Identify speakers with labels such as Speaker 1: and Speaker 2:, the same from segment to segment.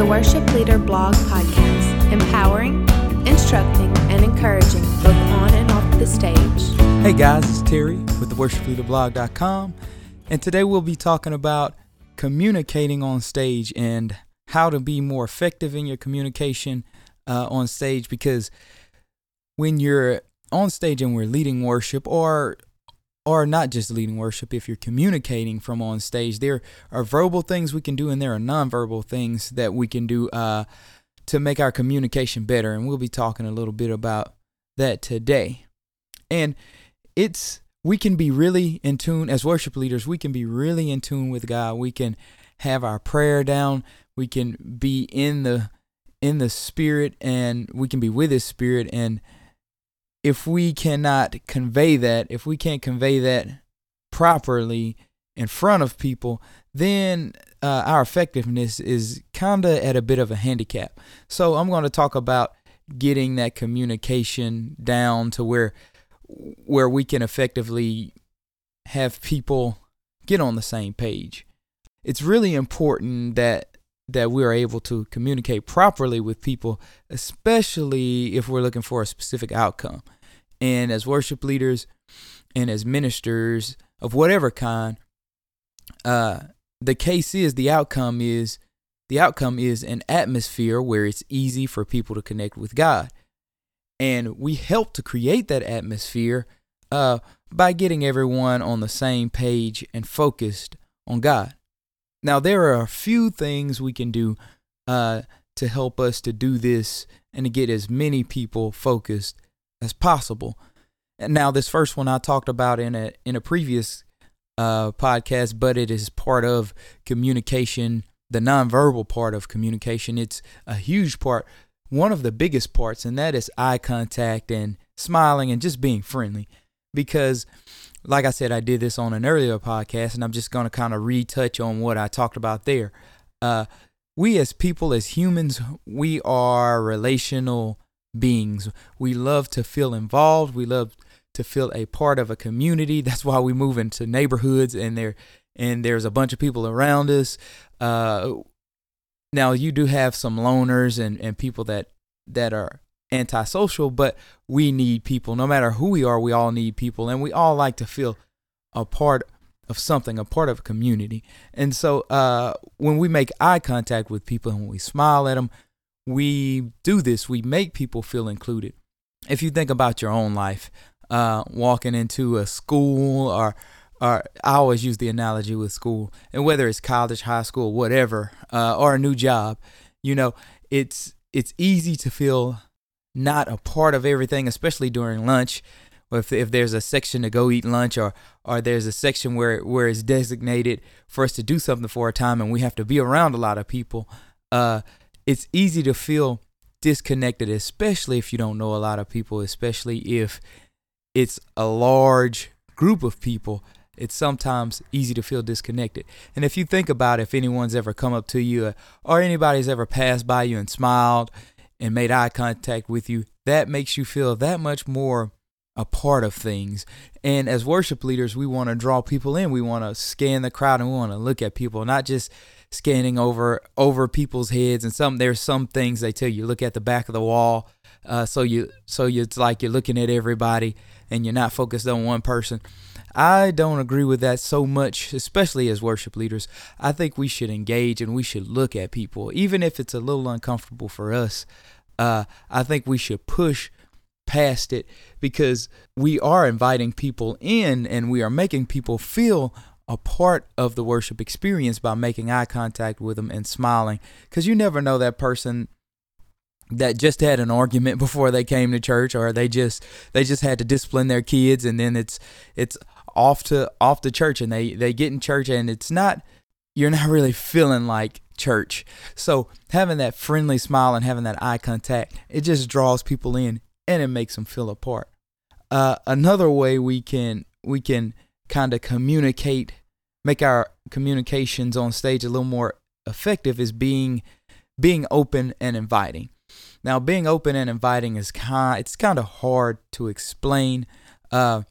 Speaker 1: the Worship Leader Blog Podcast, empowering, instructing, and encouraging both on and off the stage.
Speaker 2: Hey guys, it's Terry with the worshipleaderblog.com, and today we'll be talking about communicating on stage and how to be more effective in your communication uh, on stage because when you're on stage and we're leading worship or or not just leading worship if you're communicating from on stage there are verbal things we can do and there are nonverbal things that we can do uh, to make our communication better. And we'll be talking a little bit about that today. And it's we can be really in tune as worship leaders we can be really in tune with god. We can have our prayer down. We can be in the in the spirit and we can be with his spirit and if we cannot convey that, if we can't convey that properly in front of people, then uh, our effectiveness is kind of at a bit of a handicap. So I'm going to talk about getting that communication down to where where we can effectively have people get on the same page. It's really important that that we are able to communicate properly with people, especially if we're looking for a specific outcome. And as worship leaders and as ministers of whatever kind, uh, the case is the outcome is the outcome is an atmosphere where it's easy for people to connect with God. And we help to create that atmosphere uh, by getting everyone on the same page and focused on God. Now, there are a few things we can do uh, to help us to do this and to get as many people focused as possible. And now, this first one I talked about in a in a previous uh, podcast, but it is part of communication, the nonverbal part of communication. It's a huge part, one of the biggest parts, and that is eye contact and smiling and just being friendly. Because like I said, I did this on an earlier podcast, and I'm just going to kind of retouch on what I talked about there. Uh, we as people, as humans, we are relational beings. We love to feel involved. We love to feel a part of a community. That's why we move into neighborhoods, and there and there's a bunch of people around us. Uh, now you do have some loners and, and people that that are antisocial, but we need people. No matter who we are, we all need people, and we all like to feel a part of something, a part of a community. And so, uh, when we make eye contact with people and when we smile at them, we do this. We make people feel included. If you think about your own life, uh, walking into a school or or I always use the analogy with school, and whether it's college, high school, whatever, uh, or a new job, you know, it's it's easy to feel not a part of everything, especially during lunch. If, if there's a section to go eat lunch or or there's a section where where it's designated for us to do something for a time and we have to be around a lot of people, uh, it's easy to feel disconnected, especially if you don't know a lot of people, especially if it's a large group of people. It's sometimes easy to feel disconnected. And if you think about if anyone's ever come up to you or anybody's ever passed by you and smiled and made eye contact with you, that makes you feel that much more a part of things. And as worship leaders, we want to draw people in. We want to scan the crowd and we want to look at people, not just scanning over over people's heads. And some there's some things they tell you look at the back of the wall. Uh, so you so you, it's like you're looking at everybody and you're not focused on one person. I don't agree with that so much, especially as worship leaders. I think we should engage and we should look at people, even if it's a little uncomfortable for us. Uh, I think we should push past it because we are inviting people in and we are making people feel a part of the worship experience by making eye contact with them and smiling. Because you never know that person that just had an argument before they came to church or they just they just had to discipline their kids and then it's it's off to off to church and they they get in church and it's not you're not really feeling like church. So having that friendly smile and having that eye contact, it just draws people in and it makes them feel a part. Uh, another way we can we can kind of communicate, make our communications on stage a little more effective is being being open and inviting. Now, being open and inviting is kind it's kind of hard to explain. Uh,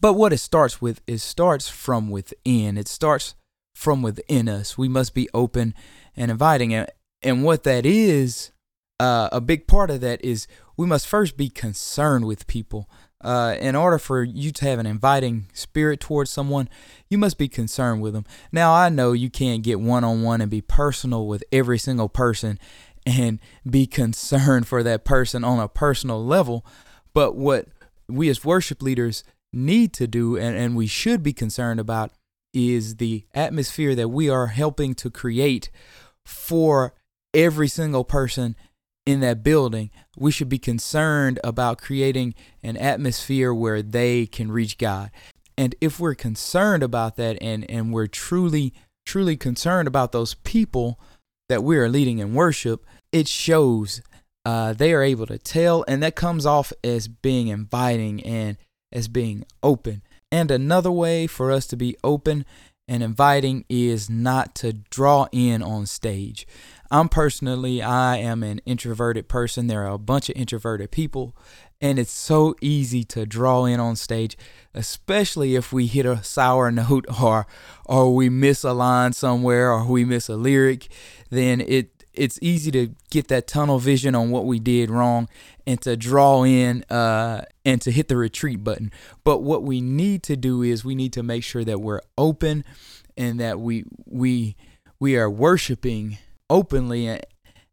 Speaker 2: but what it starts with is starts from within. It starts from within us. We must be open and inviting. And, and what that is, uh, a big part of that is we must first be concerned with people. Uh, in order for you to have an inviting spirit towards someone, you must be concerned with them. Now, I know you can't get one on one and be personal with every single person and be concerned for that person on a personal level, but what we as worship leaders need to do and, and we should be concerned about is the atmosphere that we are helping to create for every single person in that building. We should be concerned about creating an atmosphere where they can reach God. And if we're concerned about that and, and we're truly, truly concerned about those people that we are leading in worship, it shows uh, they are able to tell, and that comes off as being inviting and as being open. And another way for us to be open and inviting is not to draw in on stage. I'm personally, I am an introverted person. There are a bunch of introverted people, and it's so easy to draw in on stage, especially if we hit a sour note or or we miss a line somewhere or we miss a lyric. Then it it's easy to get that tunnel vision on what we did wrong and to draw in uh, and to hit the retreat button. But what we need to do is we need to make sure that we're open and that we we we are worshiping openly and,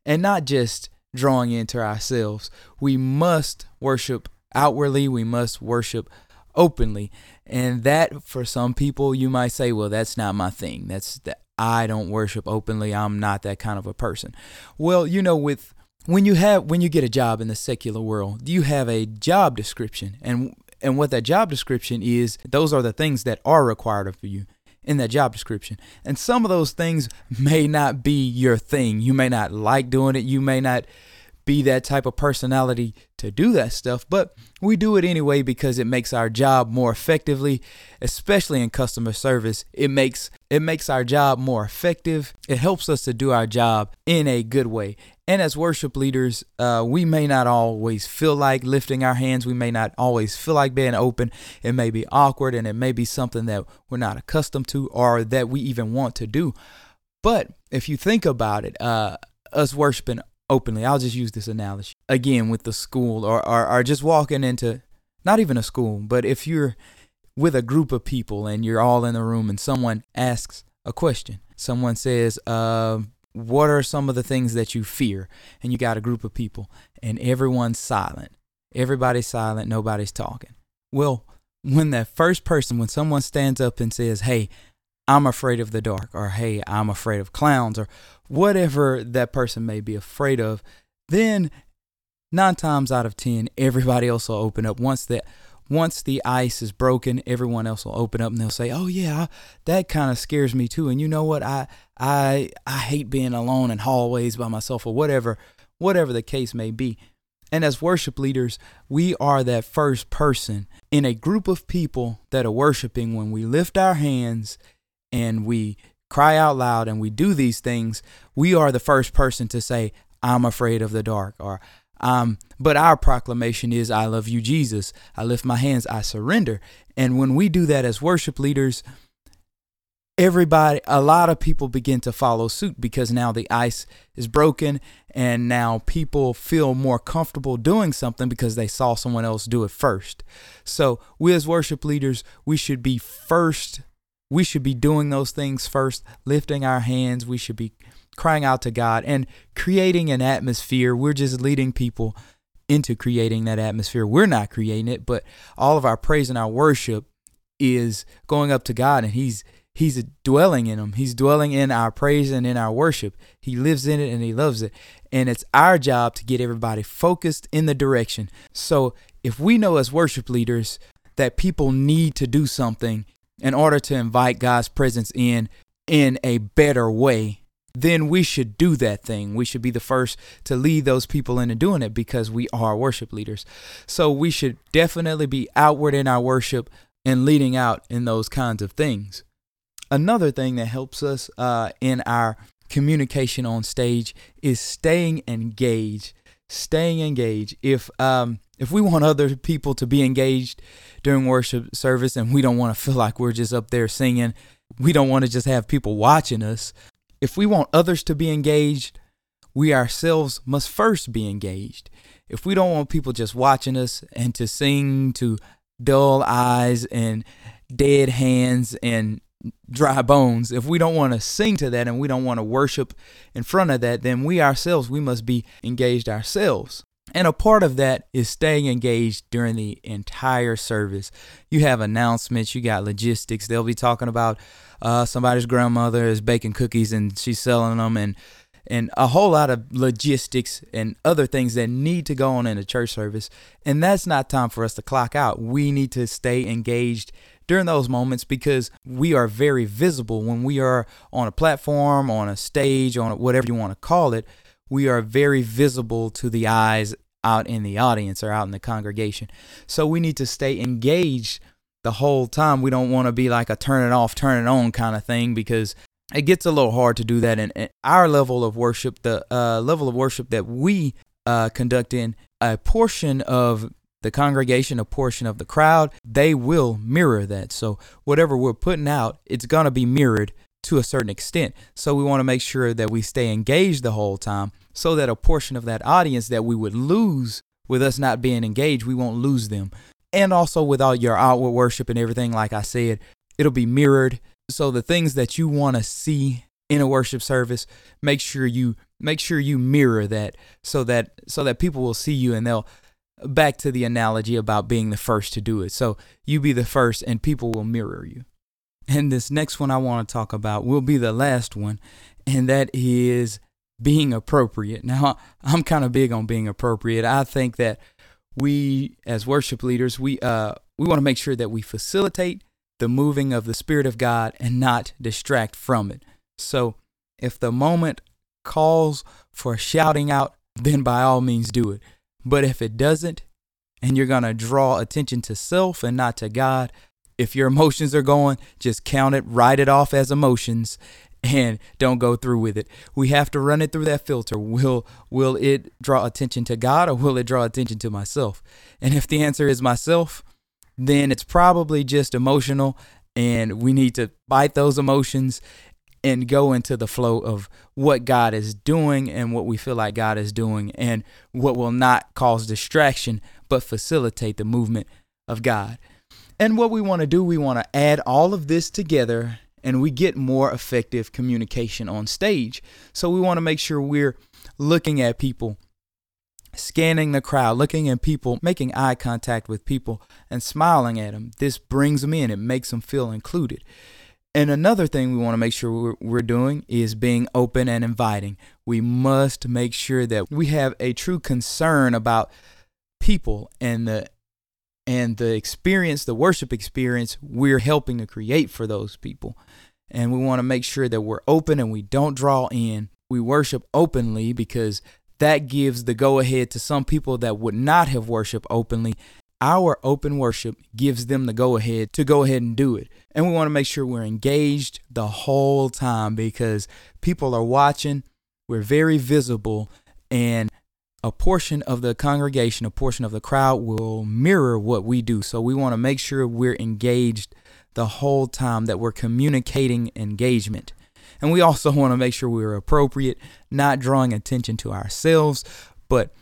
Speaker 2: and not just drawing into ourselves. We must worship outwardly. We must worship openly. And that for some people you might say, well, that's not my thing. That's that I don't worship openly. I'm not that kind of a person. Well, you know, with when you have when you get a job in the secular world, you have a job description, and and what that job description is, those are the things that are required of you in that job description. And some of those things may not be your thing. You may not like doing it. You may not be that type of personality to do that stuff, but we do it anyway because it makes our job more effectively, especially in customer service. It makes it makes our job more effective. It helps us to do our job in a good way. And as worship leaders, uh, we may not always feel like lifting our hands. We may not always feel like being open. It may be awkward and it may be something that we're not accustomed to or that we even want to do. But if you think about it, uh, us worshiping openly. I'll just use this analogy again with the school or, or, or just walking into not even a school, but if you're with a group of people and you're all in the room and someone asks a question, someone says, uh, What are some of the things that you fear? And you got a group of people and everyone's silent. Everybody's silent, nobody's talking. Well, when that first person, when someone stands up and says, Hey, I'm afraid of the dark, or hey, I'm afraid of clowns, or whatever that person may be afraid of, then nine times out of ten, everybody else will open up. Once that once the ice is broken, everyone else will open up and they'll say, "Oh yeah, that kind of scares me too." And you know what? I I I hate being alone in hallways by myself or whatever, whatever the case may be. And as worship leaders, we are that first person in a group of people that are worshiping when we lift our hands and we cry out loud and we do these things, we are the first person to say, I'm afraid of the dark or um, but our proclamation is, I love you, Jesus. I lift my hands, I surrender. And when we do that as worship leaders, everybody, a lot of people begin to follow suit because now the ice is broken and now people feel more comfortable doing something because they saw someone else do it first. So, we as worship leaders, we should be first we should be doing those things first, lifting our hands. We should be crying out to God and creating an atmosphere. We're just leading people into creating that atmosphere. We're not creating it, but all of our praise and our worship is going up to God and he's he's dwelling in them. He's dwelling in our praise and in our worship. He lives in it and he loves it. And it's our job to get everybody focused in the direction. So if we know as worship leaders that people need to do something in order to invite God's presence in in a better way, then we should do that thing. We should be the first to lead those people into doing it because we are worship leaders. So we should definitely be outward in our worship and leading out in those kinds of things. Another thing that helps us uh, in our communication on stage is staying engaged. Staying engaged. If um, if we want other people to be engaged during worship service and we don't want to feel like we're just up there singing, we don't want to just have people watching us. If we want others to be engaged, we ourselves must first be engaged. If we don't want people just watching us and to sing to dull eyes and dead hands and dry bones, if we don't want to sing to that and we don't want to worship in front of that, then we ourselves, we must be engaged ourselves. And a part of that is staying engaged during the entire service. You have announcements, you got logistics. They'll be talking about uh, somebody's grandmother is baking cookies and she's selling them, and and a whole lot of logistics and other things that need to go on in a church service. And that's not time for us to clock out. We need to stay engaged during those moments because we are very visible when we are on a platform, on a stage, on whatever you want to call it. We are very visible to the eyes out in the audience or out in the congregation. So we need to stay engaged the whole time. We don't want to be like a turn it off, turn it on kind of thing because it gets a little hard to do that. And our level of worship, the uh, level of worship that we uh, conduct in, a portion of the congregation, a portion of the crowd, they will mirror that. So whatever we're putting out, it's going to be mirrored to a certain extent. So we want to make sure that we stay engaged the whole time so that a portion of that audience that we would lose with us not being engaged, we won't lose them. And also with all your outward worship and everything, like I said, it'll be mirrored so the things that you want to see in a worship service, make sure you make sure you mirror that so that so that people will see you and they'll back to the analogy about being the first to do it. So you be the first and people will mirror you. And this next one I want to talk about will be the last one, and that is being appropriate. Now, I'm kind of big on being appropriate. I think that we as worship leaders, we uh we want to make sure that we facilitate the moving of the Spirit of God and not distract from it. So if the moment calls for shouting out, then by all means do it. But if it doesn't, and you're going to draw attention to self and not to God, if your emotions are going, just count it, write it off as emotions, and don't go through with it. We have to run it through that filter. Will will it draw attention to God or will it draw attention to myself? And if the answer is myself, then it's probably just emotional and we need to bite those emotions and go into the flow of what God is doing and what we feel like God is doing and what will not cause distraction but facilitate the movement of God. And what we want to do, we want to add all of this together and we get more effective communication on stage. So we want to make sure we're looking at people scanning the crowd, looking at people, making eye contact with people, and smiling at them. This brings them in, it makes them feel included. And another thing we want to make sure we're, doing is being open and inviting. We must make sure that we have a true concern about people and the and the experience, the worship experience we're helping to create for those people. And we want to make sure that we're open and we don't draw in. We worship openly because that gives the go ahead to some people that would not have worshiped openly. Our open worship gives them the go ahead to go ahead and do it. And we want to make sure we're engaged the whole time because people are watching. We're very visible, and a portion of the congregation, a portion of the crowd will mirror what we do. So we want to make sure we're engaged the whole time, that we're communicating engagement. And we also want to make sure we're appropriate, not drawing attention to ourselves, but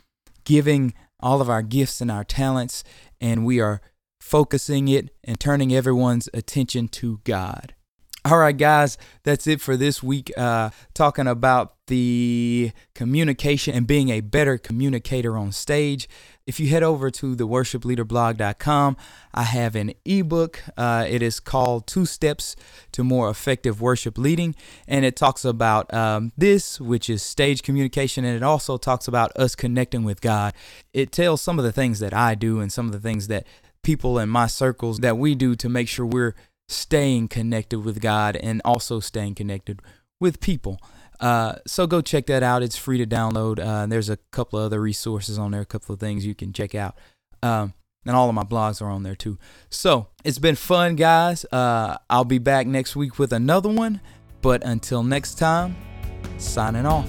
Speaker 2: giving all of our gifts and our talents, and we are focusing it and turning everyone's attention to God. All right, guys, that's it for this week. Uh, talking about the communication and being a better communicator on stage. If you head over to the worshipleaderblog.com, I have an ebook. Uh, it is called Two Steps to More Effective Worship Leading. And it talks about um, this, which is stage communication. And it also talks about us connecting with God. It tells some of the things that I do and some of the things that people in my circles that we do to make sure we're staying connected with God and also staying connected with people. Uh, so go check that out. It's free to download. Uh, there's a couple of other resources on there, a couple of things you can check out. Um, and all of my blogs are on there too. So it's been fun, guys. Uh, I'll be back next week with another one. But until next time, signing off.